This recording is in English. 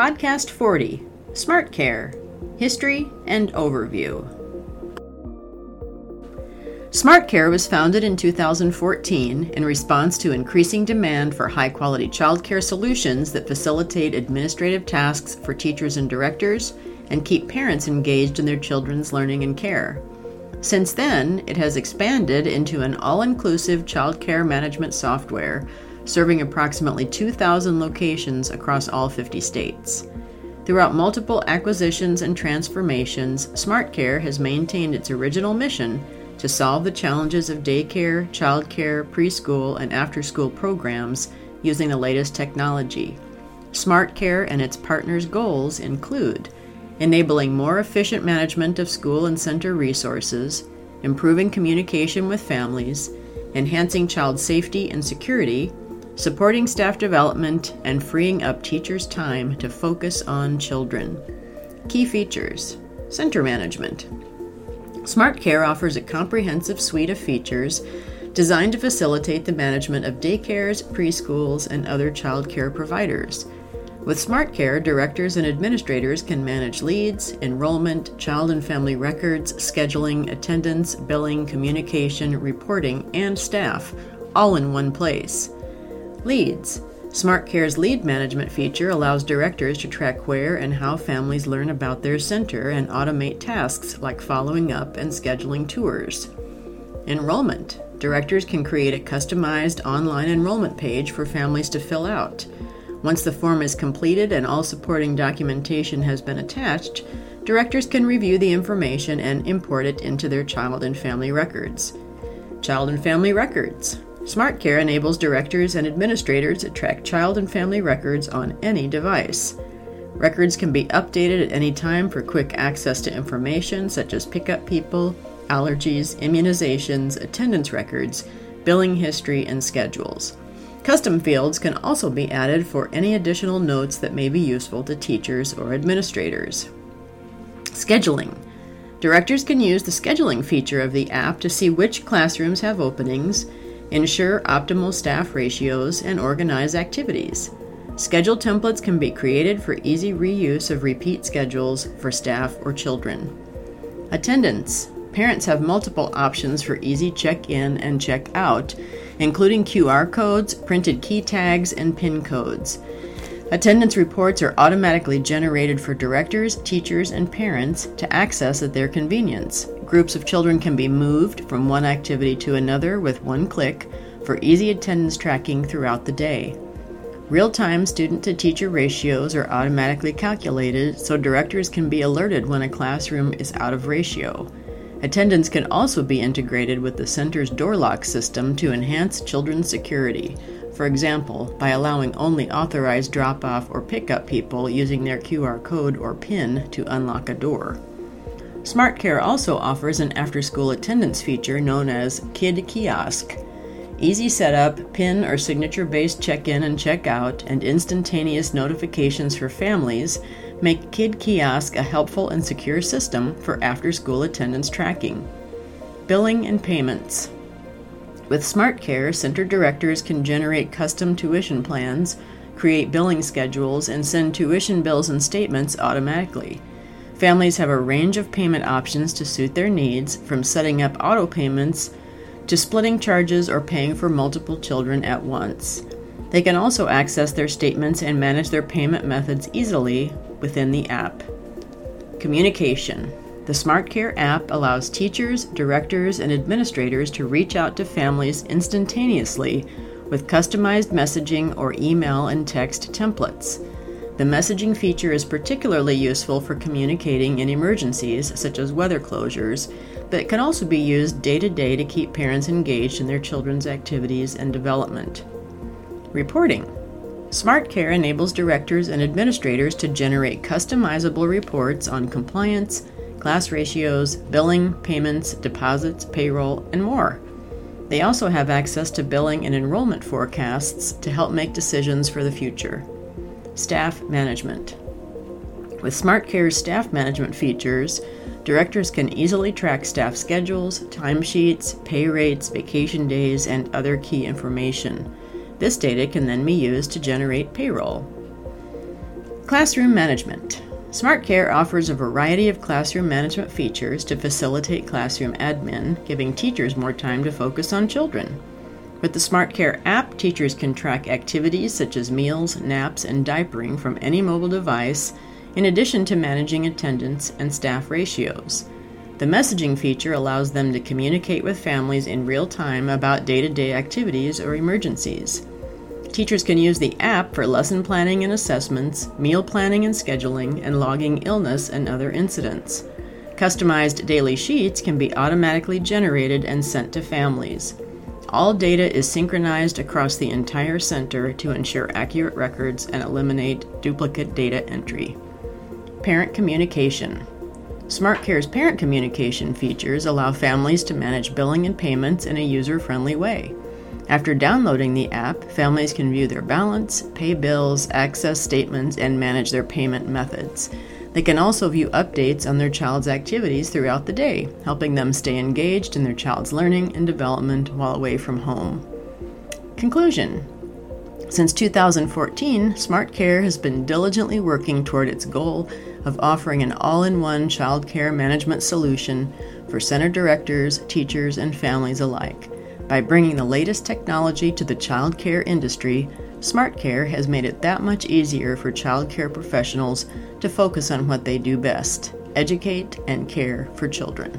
Podcast 40 SmartCare History and Overview. SmartCare was founded in 2014 in response to increasing demand for high quality childcare solutions that facilitate administrative tasks for teachers and directors and keep parents engaged in their children's learning and care. Since then, it has expanded into an all inclusive childcare management software serving approximately 2,000 locations across all 50 states. Throughout multiple acquisitions and transformations, SmartCare has maintained its original mission to solve the challenges of daycare, childcare, preschool, and after school programs using the latest technology. SmartCare and its partners' goals include enabling more efficient management of school and center resources, improving communication with families, enhancing child safety and security, supporting staff development, and freeing up teachers' time to focus on children. Key features Center Management SmartCare offers a comprehensive suite of features designed to facilitate the management of daycares, preschools, and other child care providers. With SmartCare, directors and administrators can manage leads, enrollment, child and family records, scheduling, attendance, billing, communication, reporting, and staff, all in one place. Leads SmartCare's lead management feature allows directors to track where and how families learn about their center and automate tasks like following up and scheduling tours. Enrollment Directors can create a customized online enrollment page for families to fill out. Once the form is completed and all supporting documentation has been attached, directors can review the information and import it into their child and family records. Child and family records SmartCare enables directors and administrators to track child and family records on any device. Records can be updated at any time for quick access to information such as pickup people, allergies, immunizations, attendance records, billing history, and schedules. Custom fields can also be added for any additional notes that may be useful to teachers or administrators. Scheduling. Directors can use the scheduling feature of the app to see which classrooms have openings ensure optimal staff ratios, and organize activities. Schedule templates can be created for easy reuse of repeat schedules for staff or children. Attendance. Parents have multiple options for easy check in and check out, including QR codes, printed key tags, and PIN codes. Attendance reports are automatically generated for directors, teachers, and parents to access at their convenience. Groups of children can be moved from one activity to another with one click for easy attendance tracking throughout the day. Real time student to teacher ratios are automatically calculated so directors can be alerted when a classroom is out of ratio. Attendance can also be integrated with the center's door lock system to enhance children's security, for example, by allowing only authorized drop off or pickup people using their QR code or PIN to unlock a door. SmartCare also offers an after school attendance feature known as Kid Kiosk. Easy setup, PIN or signature based check in and check out, and instantaneous notifications for families make Kid Kiosk a helpful and secure system for after school attendance tracking. Billing and payments. With SmartCare, center directors can generate custom tuition plans, create billing schedules, and send tuition bills and statements automatically. Families have a range of payment options to suit their needs, from setting up auto payments to splitting charges or paying for multiple children at once. They can also access their statements and manage their payment methods easily within the app. Communication. The SmartCare app allows teachers, directors, and administrators to reach out to families instantaneously with customized messaging or email and text templates. The messaging feature is particularly useful for communicating in emergencies, such as weather closures, but can also be used day to day to keep parents engaged in their children's activities and development. Reporting SmartCare enables directors and administrators to generate customizable reports on compliance, class ratios, billing, payments, deposits, payroll, and more. They also have access to billing and enrollment forecasts to help make decisions for the future. Staff Management With SmartCare's staff management features, directors can easily track staff schedules, timesheets, pay rates, vacation days, and other key information. This data can then be used to generate payroll. Classroom management. SmartCare offers a variety of classroom management features to facilitate classroom admin, giving teachers more time to focus on children. With the SmartCare app, teachers can track activities such as meals, naps, and diapering from any mobile device, in addition to managing attendance and staff ratios. The messaging feature allows them to communicate with families in real time about day to day activities or emergencies. Teachers can use the app for lesson planning and assessments, meal planning and scheduling, and logging illness and other incidents. Customized daily sheets can be automatically generated and sent to families. All data is synchronized across the entire center to ensure accurate records and eliminate duplicate data entry. Parent communication. SmartCare's parent communication features allow families to manage billing and payments in a user friendly way. After downloading the app, families can view their balance, pay bills, access statements, and manage their payment methods. They can also view updates on their child's activities throughout the day, helping them stay engaged in their child's learning and development while away from home. Conclusion Since 2014, SmartCare has been diligently working toward its goal of offering an all in one child care management solution for center directors, teachers, and families alike. By bringing the latest technology to the child care industry, SmartCare has made it that much easier for child care professionals to focus on what they do best educate and care for children.